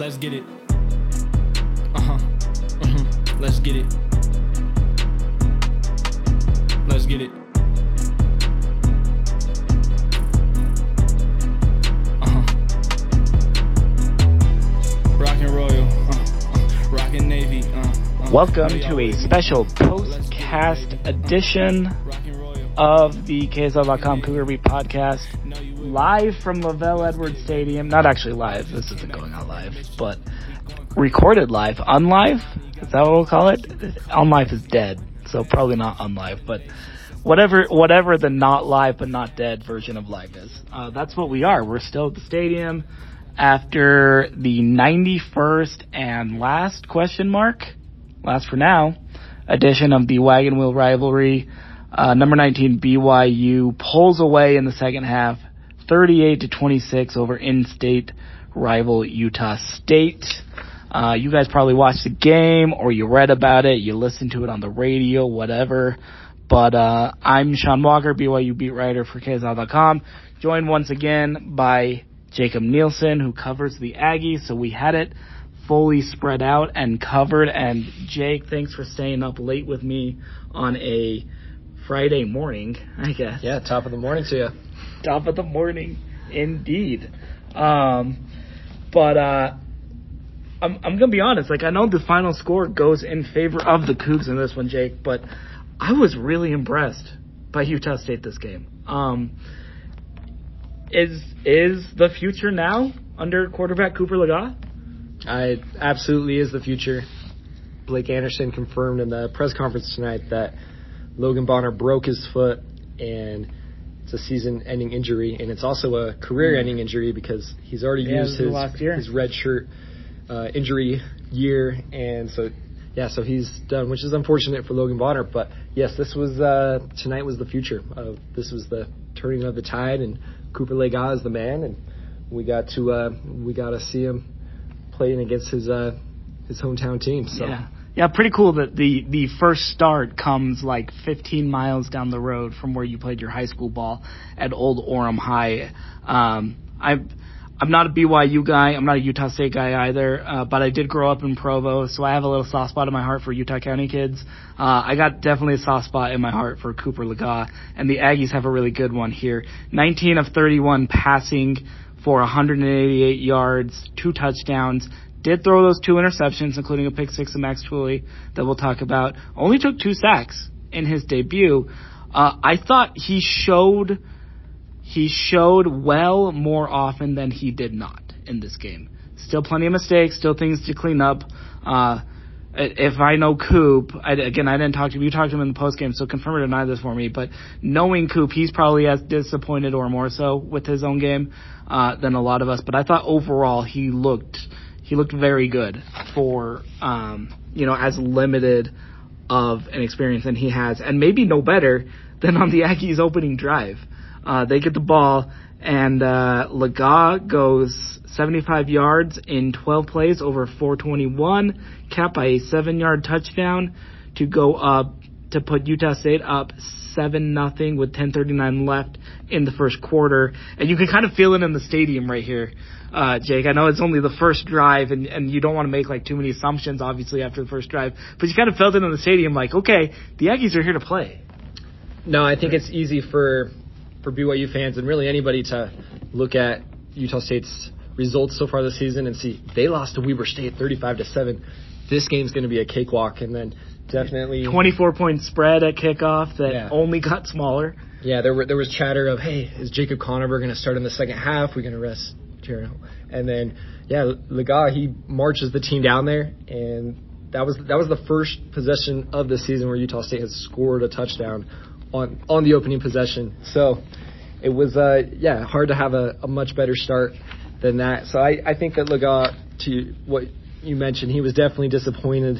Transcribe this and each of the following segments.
Let's get it. Uh huh. Mm-hmm. Let's get it. Let's get it. Huh. Rockin' Royal. Uh-huh. Uh-huh. Rockin' Navy. Uh-huh. Welcome to a special Let's it. postcast edition Rockin' Royal. of the KSL.com Cougar Beat podcast, Know you with it. live from LaVell Edwards Stadium. Not actually live, this isn't going on live, but recorded live. Unlive? Is that what we'll call it? Unlive is dead, so probably not unlive, but whatever whatever the not live but not dead version of live is. Uh, that's what we are. We're still at the stadium after the 91st and last question mark, last for now, edition of the Wagon Wheel Rivalry. Uh, number 19 BYU pulls away in the second half, 38 to 26 over in-state rival Utah State. Uh, you guys probably watched the game or you read about it, you listened to it on the radio, whatever. But uh, I'm Sean Walker, BYU beat writer for KSL.com, joined once again by Jacob Nielson, who covers the Aggies. So we had it fully spread out and covered. And Jake, thanks for staying up late with me on a Friday morning, I guess. Yeah, top of the morning to you. Top of the morning, indeed. Um, but uh, I'm I'm gonna be honest. Like I know the final score goes in favor of the Cougs in this one, Jake. But I was really impressed by Utah State this game. Um, is is the future now under quarterback Cooper Legas? I absolutely is the future. Blake Anderson confirmed in the press conference tonight that Logan Bonner broke his foot and it's a season-ending injury, and it's also a career-ending injury because he's already Yeah, used this is the his last year. his red shirt uh, injury year, and so yeah, so he's done, which is unfortunate for Logan Bonner. But yes, this was uh, tonight was the future. Uh, this was the turning of the tide, and Cooper Legas is the man, and we got to uh, we got to see him playing against his uh, his hometown team. So Yeah. Yeah, pretty cool that the the first start comes like 15 miles down the road from where you played your high school ball at Old Orem High. Um, I'm I'm not a BYU guy. I'm not a Utah State guy either. Uh, but I did grow up in Provo, so I have a little soft spot in my heart for Utah County kids. Uh, I got definitely a soft spot in my heart for Cooper Legas, and the Aggies have a really good one here. 19 of 31 passing for 188 yards, two touchdowns. Did throw those two interceptions, including a pick six of Max Tooley that we'll talk about. Only took two sacks in his debut. Uh, I thought he showed he showed well more often than he did not in this game. Still plenty of mistakes, still things to clean up. Uh, if I know Coop, I, again, I didn't talk to him. You talked to him in the post game, so confirm or deny this for me. But knowing Coop, he's probably as disappointed or more so with his own game uh, than a lot of us. But I thought overall he looked he looked very good for um, you know as limited of an experience than he has, and maybe no better than on the Aggies opening drive. Uh, they get the ball, and uh, Legas goes 75 yards in 12 plays over 421, capped by a seven-yard touchdown to go up to put Utah State up seven nothing with 10:39 left in the first quarter, and you can kind of feel it in the stadium right here, uh, Jake. I know it's only the first drive, and and you don't want to make like too many assumptions, obviously after the first drive, but you kind of felt it in the stadium, like okay, the Aggies are here to play. no, I think it's easy for for BYU fans and really anybody to look at Utah State's results so far this season and see they lost to Weber State 35 to seven. This game's going to be a cakewalk, and then definitely 24 point spread at kickoff that Yeah. only got smaller. Yeah, there were there was chatter of, hey, is Jacob Conover going to start in the second half? We're going to rest Jared. And then, yeah, Legas he marches the team down there, and that was that was the first possession of the season where Utah State has scored a touchdown on on the opening possession. So it was, uh, yeah, hard to have a, a much better start than that. So I, I think that Legas, to what you mentioned, he was definitely disappointed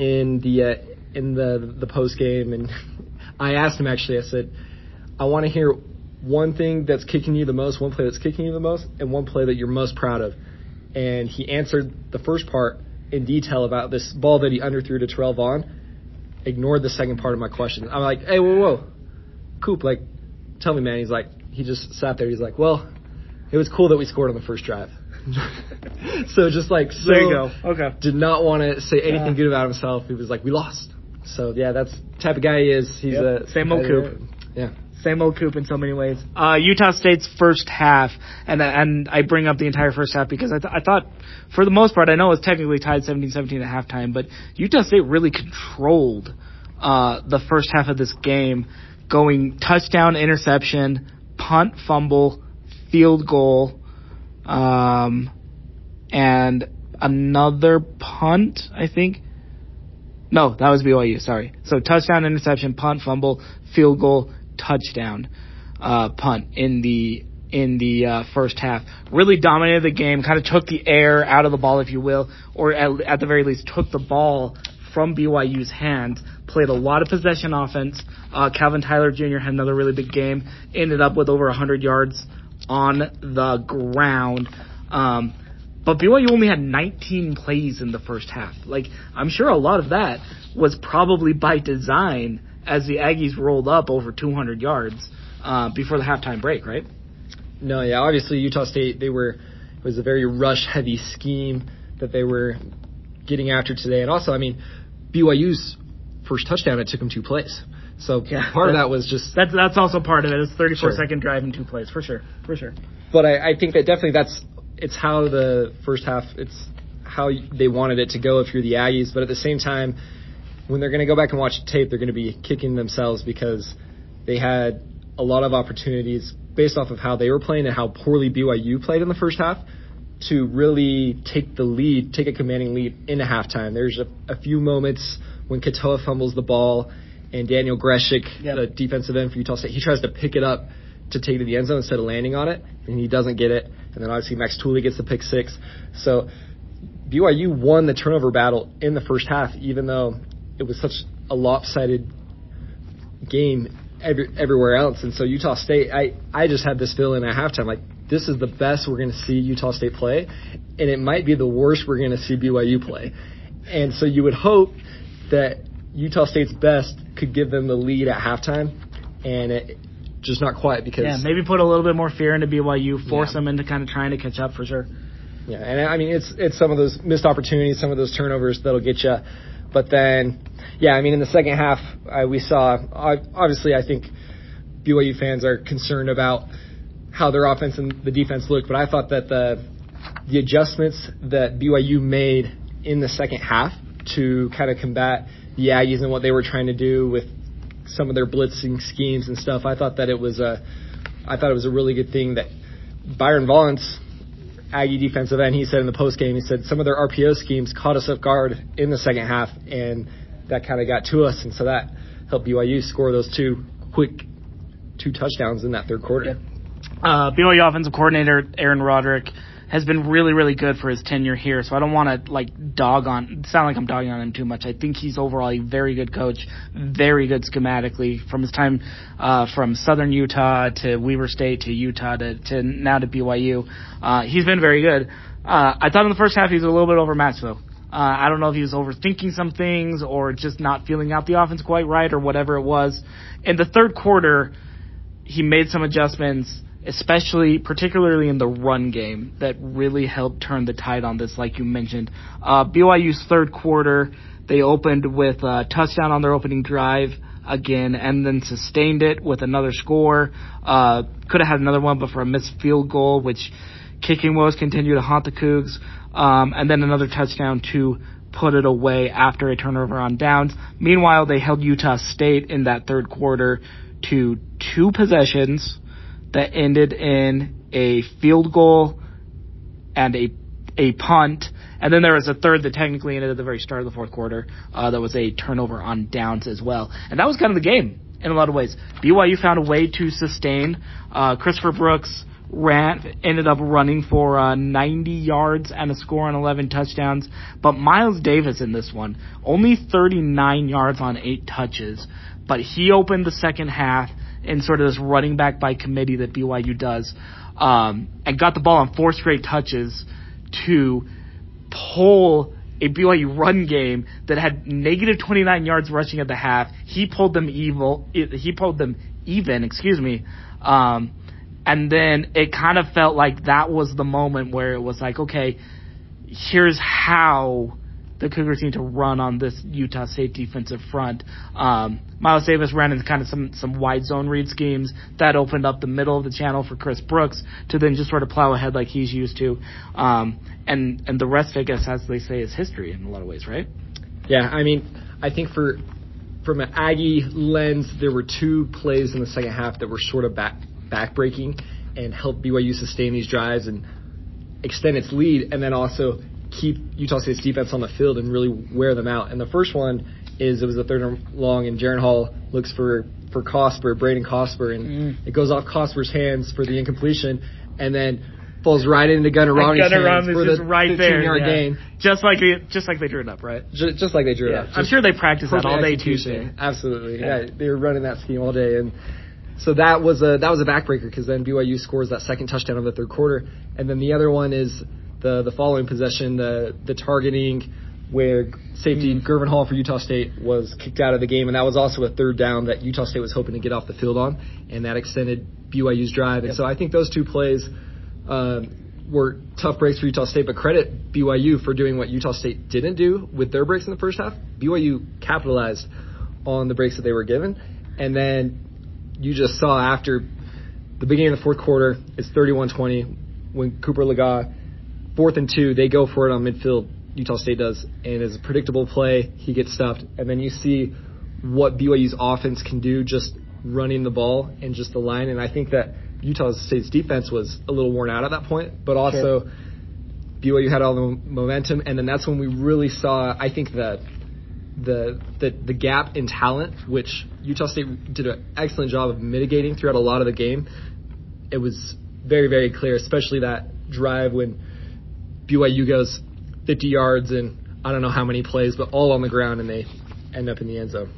in the uh, in the the post game, and I asked him actually. I said, I want to hear one thing that's kicking you the most, one play that's kicking you the most, and one play that you're most proud of. And he answered the first part in detail about this ball that he underthrew to Terrell Vaughn. Ignored the second part of my question. I'm like, hey, whoa, whoa, Coop, like, tell me, man. He's like, he just sat there. He's like, well, it was cool that we scored on the first drive. so just like so there you go. Okay. did not want to say anything Yeah. good about himself. He was like, "We lost." So yeah, that's the type of guy he is. He's Yep. a Same old. Coop. Yeah. Same old Coop in so many ways. Uh, Utah State's first half, and and I bring up the entire first half because I, th- I thought, for the most part, I know it was technically tied 17-17 at halftime, but Utah State really controlled uh, the first half of this game, going touchdown, interception, punt, fumble, field goal, um, and another punt, I think. No, that was BYU. Sorry. So touchdown, interception, punt, fumble, field goal, touchdown, uh, punt in the in the uh, first half. Really dominated the game. Kind of took the air out of the ball, if you will, or at, at the very least took the ball from BYU's hands. Played a lot of possession offense. Uh, Calvin Tyler Jr. had another really big game. Ended up with over 100 yards on the ground. Um, but BYU only had 19 plays in the first half. Like, I'm sure a lot of that was probably by design as the Aggies rolled up over 200 yards uh, before the halftime break, right? No, yeah, obviously Utah State they were it was a very rush heavy scheme that they were getting after today, and also I mean BYU's first touchdown it took them two plays, so Yeah. part of that was just. That's that's also part of it. It's 34 Sure. second drive in two plays for sure, for sure. But I, I think that definitely that's it's how the first half it's how they wanted it to go if you're the Aggies, but at the same time when they're going to go back and watch the tape, they're going to be kicking themselves because they had a lot of opportunities based off of how they were playing and how poorly BYU played in the first half to really take the lead, take a commanding lead into halftime. There's a, a few moments when Katoa fumbles the ball and Daniel Grzesiak, Yep. the defensive end for Utah State, he tries to pick it up to take it to the end zone instead of landing on it, and he doesn't get it. And then obviously Max Tooley gets the pick six. So BYU won the turnover battle in the first half, even though it was such a lopsided game every, everywhere else. And so Utah State, I, I just had this feeling at halftime, like this is the best we're going to see Utah State play, and it might be the worst we're going to see BYU play. And so you would hope that Utah State's best could give them the lead at halftime, and it just not quite because Yeah, maybe put a little bit more fear into BYU, force Yeah. them into kind of trying to catch up for sure. Yeah, and I mean it's it's some of those missed opportunities, some of those turnovers that'll get you. But then, yeah, I mean in the second half uh, we saw ob- obviously I think BYU fans are concerned about how their offense and the defense looked, but I thought that the the adjustments that BYU made in the second half to kind of combat the Aggies and what they were trying to do with some of their blitzing schemes and stuff, I thought that it was a I thought it was a really good thing that Byron Vaughns Aggie defensive end, he said in the post game, he said some of their RPO schemes caught us off guard in the second half, and that kind of got to us, and so that helped BYU score those two quick two touchdowns in that third quarter. uh, BYU offensive coordinator Aaron Roderick has been really, really good for his tenure here. So I don't want to like dog on, sound like I'm dogging on him too much. I think he's overall a very good coach, very good schematically from his time uh, from Southern Utah to Weber State to Utah to, to now to BYU. Uh, he's been very good. Uh, I thought in the first half he was a little bit overmatched though. Uh, I don't know if he was overthinking some things or just not feeling out the offense quite right or whatever it was. In the third quarter, he made some adjustments, especially particularly in the run game, that really helped turn the tide on this, like you mentioned. Uh, BYU's third quarter, they opened with a touchdown on their opening drive again, and then sustained it with another score. Uh, could have had another one, but for a missed field goal, which kicking woes continue to haunt the Cougs. Um, and then another touchdown to put it away after a turnover on downs. Meanwhile, they held Utah State in that third quarter to two possessions that ended in a field goal and a a punt. And then there was a third that technically ended at the very start of the fourth quarter. Uh, that was a turnover on downs as well. And that was kind of the game in a lot of ways. BYU found a way to sustain. Uh, Christopher Brooks ran, ended up running for uh, 90 yards and a score on 11 touchdowns. But Miles Davis in this one, only 39 yards on eight touches. But he opened the second half in sort of this running back by committee that BYU does, um, and got the ball on four straight touches to pull a BYU run game that had negative 29 yards rushing at the half. He pulled them evil. He pulled them even. Excuse me. Um, And then it kind of felt like that was the moment where it was like, okay, here's how the Cougars need to run on this Utah State defensive front. Um, Miles Davis ran in kind of some some wide zone read schemes that opened up the middle of the channel for Chris Brooks to then just sort of plow ahead like he's used to. Um, and and the rest, I guess, as they say, is history in a lot of ways, right? Yeah, I mean, I think for from an Aggie lens, there were two plays in the second half that were sort of back backbreaking and helped BYU sustain these drives and extend its lead, and then also keep Utah State's defense on the field and really wear them out. And the first one is it was a third and long, and Jaren Hall looks for for Cosper, Braden Cosper, and Mm. it goes off Cosper's hands for the incompletion, and then falls right into Gunnar Romney's Gunnar hands Romney's for the right there, 15-yard yeah. gain, just like they, just like they drew it up, right? just, just like they drew it Yeah, up. I'm sure they practiced that all day execution. Tuesday. Absolutely, Yeah. yeah. They were running that scheme all day, and so that was a that was a backbreaker because then BYU scores that second touchdown of the third quarter, and then the other one is the the following possession, the the targeting where safety Mm. Gurvan Hall for Utah State was kicked out of the game, and that was also a third down that Utah State was hoping to get off the field on, and that extended BYU's drive. And Yep. so I think those two plays. Um, were tough breaks for Utah State, but credit BYU for doing what Utah State didn't do with their breaks in the first half. BYU capitalized on the breaks that they were given, and then you just saw after the beginning of the fourth quarter, it's 31-20 when Cooper Legas, fourth and two, they go for it on midfield. Utah State does, and it's a predictable play. He gets stuffed, and then you see what BYU's offense can do just running the ball and just the line. And I think that Utah State's defense was a little worn out at that point, but also BYU had all the momentum, and then that's when we really saw. I think that the the the gap in talent, which Utah State did an excellent job of mitigating throughout a lot of the game. It was very very clear, especially that drive when BYU goes 50 yards and I don't know how many plays, but all on the ground, and they end up in the end zone.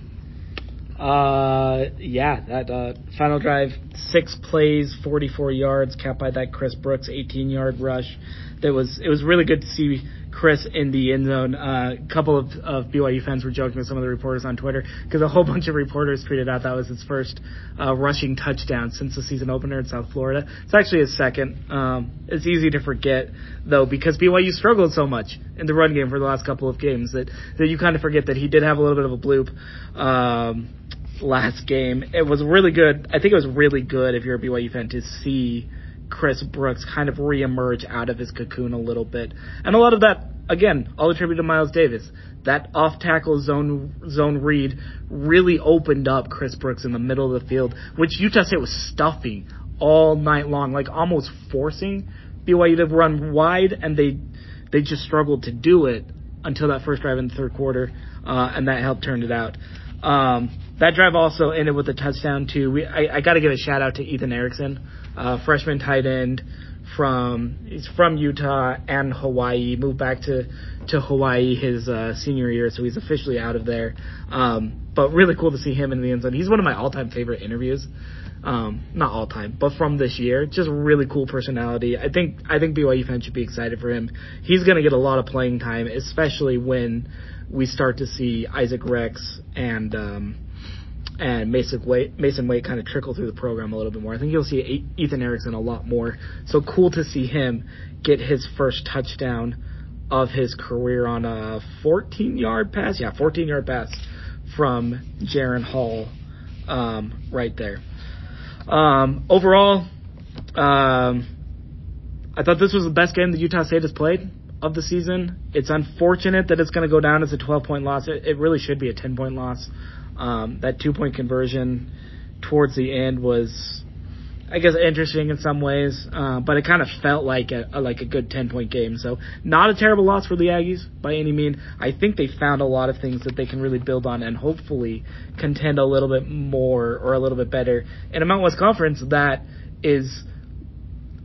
Uh, yeah, that uh, final drive, six plays, 44 yards, capped by that Chris Brooks 18 yard rush. That was it was really good to see Chris in the end zone. Uh, a couple of, of BYU fans were joking with some of the reporters on Twitter because a whole bunch of reporters tweeted out that was his first uh, rushing touchdown since the season opener in South Florida. It's actually his second. Um, it's easy to forget though because BYU struggled so much in the run game for the last couple of games that that you kind of forget that he did have a little bit of a bloop. Um, last game. It was really good. I think it was really good if you're a BYU fan to see Chris Brooks kind of reemerge out of his cocoon a little bit. And a lot of that, again, all attributed to Miles Davis. That off tackle zone zone read really opened up Chris Brooks in the middle of the field, which Utah State was stuffing all night long, like almost forcing BYU to run wide, and they they just struggled to do it until that first drive in the third quarter, uh, and that helped turn it out. Um, that drive also ended with a touchdown too. We, I, I got to give a shout out to Ethan Erickson, uh, freshman tight end from he's from Utah and Hawaii. Moved back to to Hawaii his uh, senior year, so he's officially out of there. Um, but really cool to see him in the end zone. He's one of my all time favorite interviews. Um, not all time, but from this year. Just really cool personality. I think I think BYU fans should be excited for him. He's going to get a lot of playing time, especially when we start to see Isaac Rex and um, and Masen Wake Masen Wake kind of trickle through the program a little bit more. I think you'll see Ethan Erickson a lot more. So cool to see him get his first touchdown of his career on a 14 yard pass. Yeah, 14 yard pass from Jaren Hall um, right there. Um, overall, um, I thought this was the best game that Utah State has played of the season. It's unfortunate that it's going to go down as a 12 point loss. It, it really should be a 10 point loss. Um, that two point conversion towards the end was, I guess, interesting in some ways, uh, but it kind of felt like a, a like a good 10 point game. So not a terrible loss for the Aggies by any mean. I think they found a lot of things that they can really build on and hopefully contend a little bit more or a little bit better in a Mountain West Conference that is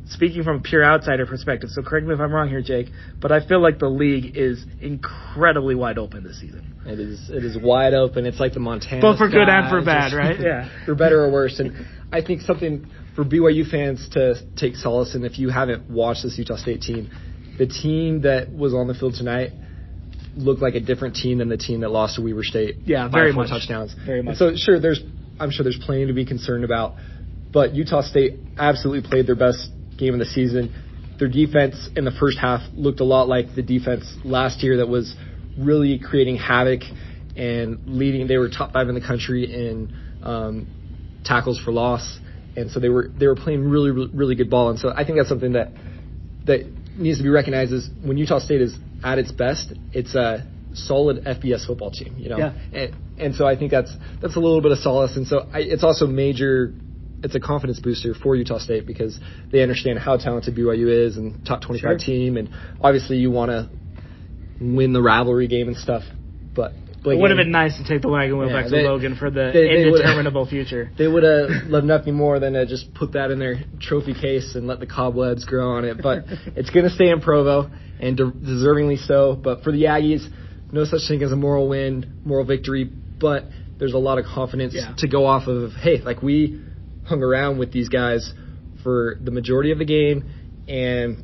speaking from a pure outsider perspective, so correct me if I'm wrong here, Jake, but I feel like the league is incredibly wide open this season. It is it is wide open. It's like the Montana. Both for good and for bad, right? Yeah. for better or worse. And I think something for BYU fans to take solace in if you haven't watched this Utah State team, the team that was on the field tonight looked like a different team than the team that lost to Weber State. Yeah, by very four much. touchdowns. Very And much. So sure, there's I'm sure there's plenty to be concerned about, but Utah State absolutely played their best game of the season. Their defense in the first half looked a lot like the defense last year that was really creating havoc and leading. They were top five in the country in um, tackles for loss, and so they were they were playing really really, good ball. And so I think that's something that that needs to be recognized is when Utah State is at its best, it's a solid FBS football team. You know, Yeah. and, and so I think that's that's a little bit of solace. And so I, it's also major. It's a confidence booster for Utah State because they understand how talented BYU is and top 25 Sure. team, and obviously you want to win the rivalry game and stuff. But, but It would have been nice to take the wagon wheel Yeah, back to they- Logan for the they- they indeterminable future. They would have loved nothing more than to just put that in their trophy case and let the cobwebs grow on it. But it's going to stay in Provo, and de- deservingly so. But for the Aggies, no such thing as a moral win, moral victory. But there's a lot of confidence Yeah. to go off of. Hey, like we hung around with these guys for the majority of the game, and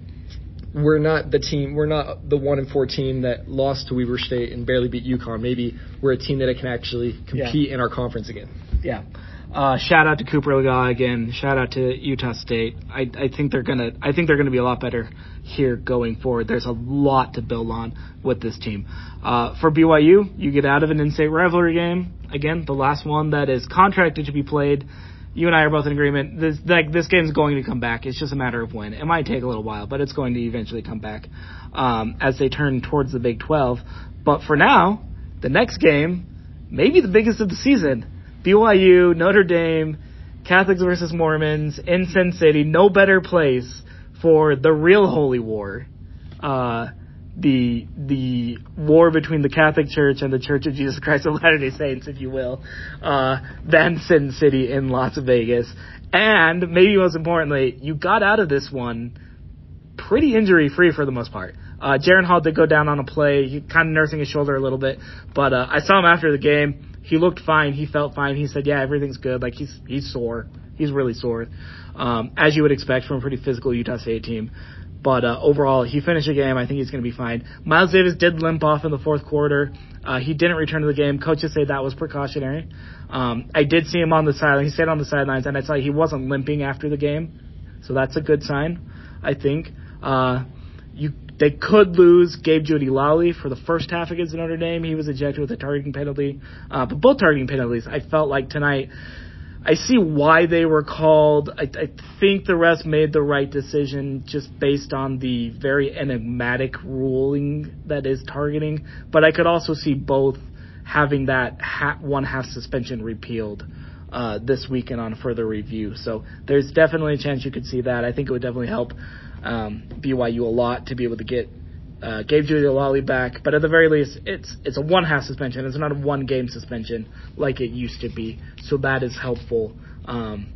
we're not the team. We're not the one and four team that lost to Weber State and barely beat UConn. Maybe we're a team that can actually compete in our conference again. Yeah. Uh, shout out to Cooper Legas again. Shout out to Utah State. I, I think they're gonna. I think they're gonna be a lot better here going forward. There's a lot to build on with this team. Uh, for BYU, you get out of an in-state rivalry game again, the last one that is contracted to be played. You and I are both in agreement. This like this game's going to come back. It's just a matter of when. It might take a little while, but it's going to eventually come back um, as they turn towards the Big 12. But for now, the next game, maybe the biggest of the season. BYU, Notre Dame, Catholics versus Mormons in Sin City. No better place for the real holy war. Uh, the the war between the Catholic Church and the Church of Jesus Christ of Latter Day Saints, if you will, uh, than Sin City in Las Vegas. And maybe most importantly, you got out of this one pretty injury free for the most part. Uh, Jaren Hall did go down on a play. He kind of nursing his shoulder a little bit, but uh, I saw him after the game. He looked fine. He felt fine. He said, "Yeah, everything's good. Like he's he's sore. He's really sore, um, as you would expect from a pretty physical Utah State team." But uh, overall, he finished the game. I think he's going to be fine. Miles Davis did limp off in the fourth quarter. Uh, he didn't return to the game. Coaches say that was precautionary. Um, I did see him on the sideline. He stayed on the sidelines, and I saw he wasn't limping after the game, so that's a good sign. I think. Uh, you they could lose Gabe Jeudy-Lally for the first half against Notre Dame. He was ejected with a targeting penalty. Uh, but both targeting penalties, I felt like tonight. I see why they were called. I, I think the refs made the right decision just based on the very enigmatic ruling that is targeting. But I could also see both having that ha- one half suspension repealed uh, this weekend on further review. So there's definitely a chance you could see that. I think it would definitely help um, BYU a lot to be able to get uh, Gabe Jeudy-Lally back. But at the very least, it's it's a one half suspension. It's not a one game suspension like it used to be. So that is helpful. Um,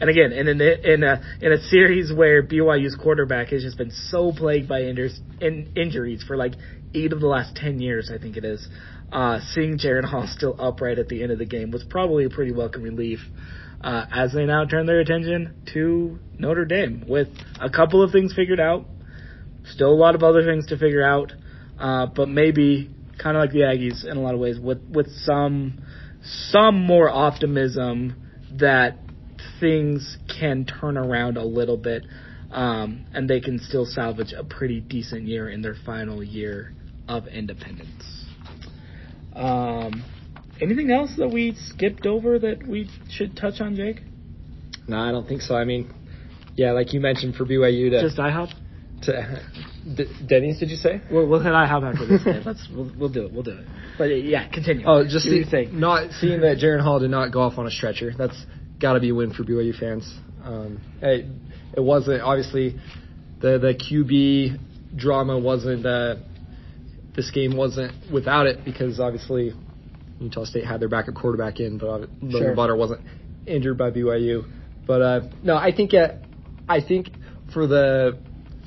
and again, in in a, in a in a series where BYU's quarterback has just been so plagued by injures, in, injuries for like eight of the last ten years, I think it is. Uh, seeing Jaren Hall still upright at the end of the game was probably a pretty welcome relief. Uh, as they now turn their attention to Notre Dame with a couple of things figured out, still a lot of other things to figure out, uh, but maybe kind of like the Aggies in a lot of ways with with some some more optimism that things can turn around a little bit, um, and they can still salvage a pretty decent year in their final year of independence. Um, anything else that we skipped over that we should touch on, Jake? No, I don't think so. I mean, yeah, like you mentioned for BYU to, Just IHOP. To D- Denny's, did you say? We'll, we'll hit IHOP after this. Game. Let's we'll, we'll do it. We'll do it. But uh, yeah, continue. Oh, just see, not seeing that Jaren Hall did not go off on a stretcher. That's got to be a win for BYU fans. Um, it, it wasn't obviously the the QB drama wasn't uh, this game wasn't without it because obviously Utah State had their backup quarterback in, but Logan Sure. Bonner wasn't injured by BYU. But uh, no, I think uh, I think for the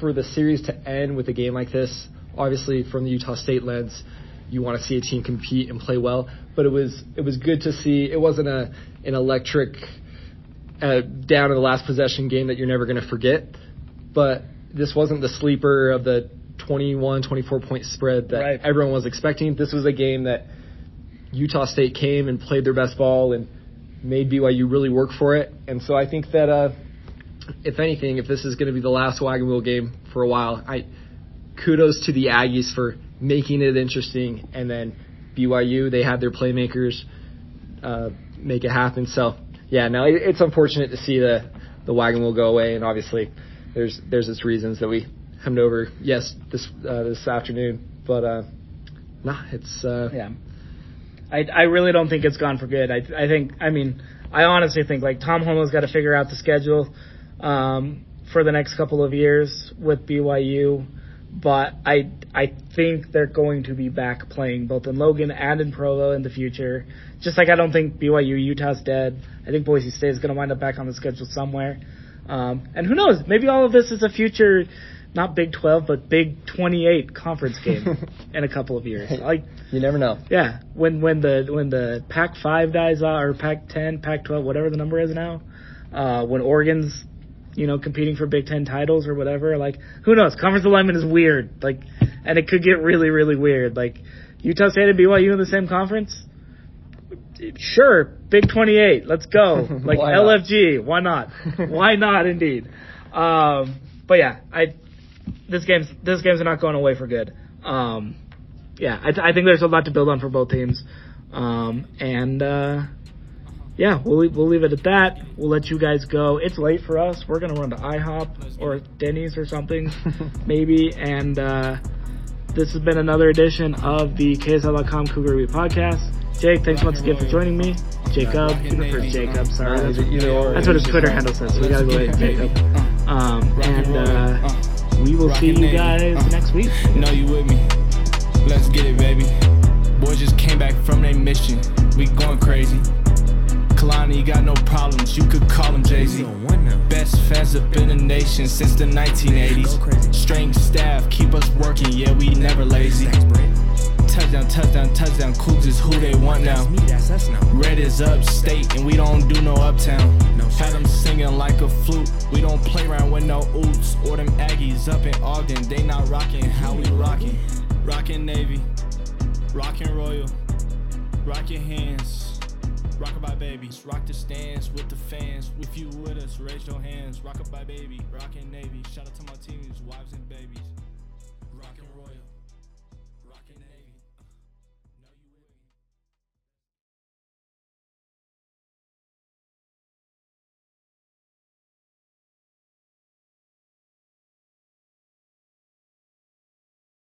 for the series to end with a game like this, obviously from the Utah State lens, you want to see a team compete and play well. But it was it was good to see. It wasn't a an electric uh, down to the last possession game that you're never going to forget. But this wasn't the sleeper of the 21, 24 point spread that Right. everyone was expecting. This was a game that Utah State came and played their best ball and made BYU really work for it. And so I think that uh, if anything, if this is going to be the last wagon wheel game for a while, I kudos to the Aggies for making it interesting, and then BYU they had their playmakers uh, make it happen. So yeah, no, it, it's unfortunate to see the the wagon wheel go away, and obviously there's there's its reasons that we hemmed over yes this uh, this afternoon, but uh, nah, it's uh, Yeah. I, I really don't think it's gone for good. I I think I mean I honestly think like Tom Holmoe's got to figure out the schedule um, for the next couple of years with BYU, but I I think they're going to be back playing both in Logan and in Provo in the future. Just like I don't think BYU Utah's dead. I think Boise State is going to wind up back on the schedule somewhere. Um, and who knows? Maybe all of this is a future, not Big 12, but Big 28 conference game in a couple of years. Like you never know. yeah, when when the when the Pac five dies out or Pac ten, Pac twelve, whatever the number is now, uh, when Oregon's you know competing for Big Ten titles or whatever, like who knows? Conference alignment is weird, like, and it could get really really weird. Like Utah State and BYU in the same conference. Sure, Big Twenty Eight, let's go. Like Why? LFG, why not? why not indeed? Um, but yeah, I this game's this game's not going away for good. Um, yeah, I, I think there's a lot to build on for both teams. Um, and uh, yeah, we'll leave, we'll leave it at that. We'll let you guys go. It's late for us. We're gonna run to IHOP or Denny's or something, maybe. And uh, this has been another edition of the KSL.com Cougar Beat podcast. Jake, thanks once again for joining me. Jacob, prefers Jacob. Sorry, Uh, that's, that's what his Twitter handle says. So we gotta go with Jacob. Um, and uh, we will see you guys next week. No, you with me. Let's get it, baby. Boys just came back from their mission. We going crazy. Kalani, got no problems. You could call him Jay Z. Best fans up in the nation since the 1980s. Strange staff keep us working, yeah, we never lazy. Touchdown, touchdown, touchdown. Cougs is who they want now. Red is upstate and we don't do no uptown. Had them singing like a flute. We don't play around with no Utes. Or them Aggies up in Ogden. They not rocking how we rocking. Rockin' Navy. Rockin' Royal. Rock your hands. Rockabye baby, Rock the stands with the fans. If you with us, raise your hands. Rock Rockabye baby. Rockin' Navy. Shout out to my teams, wives and babies.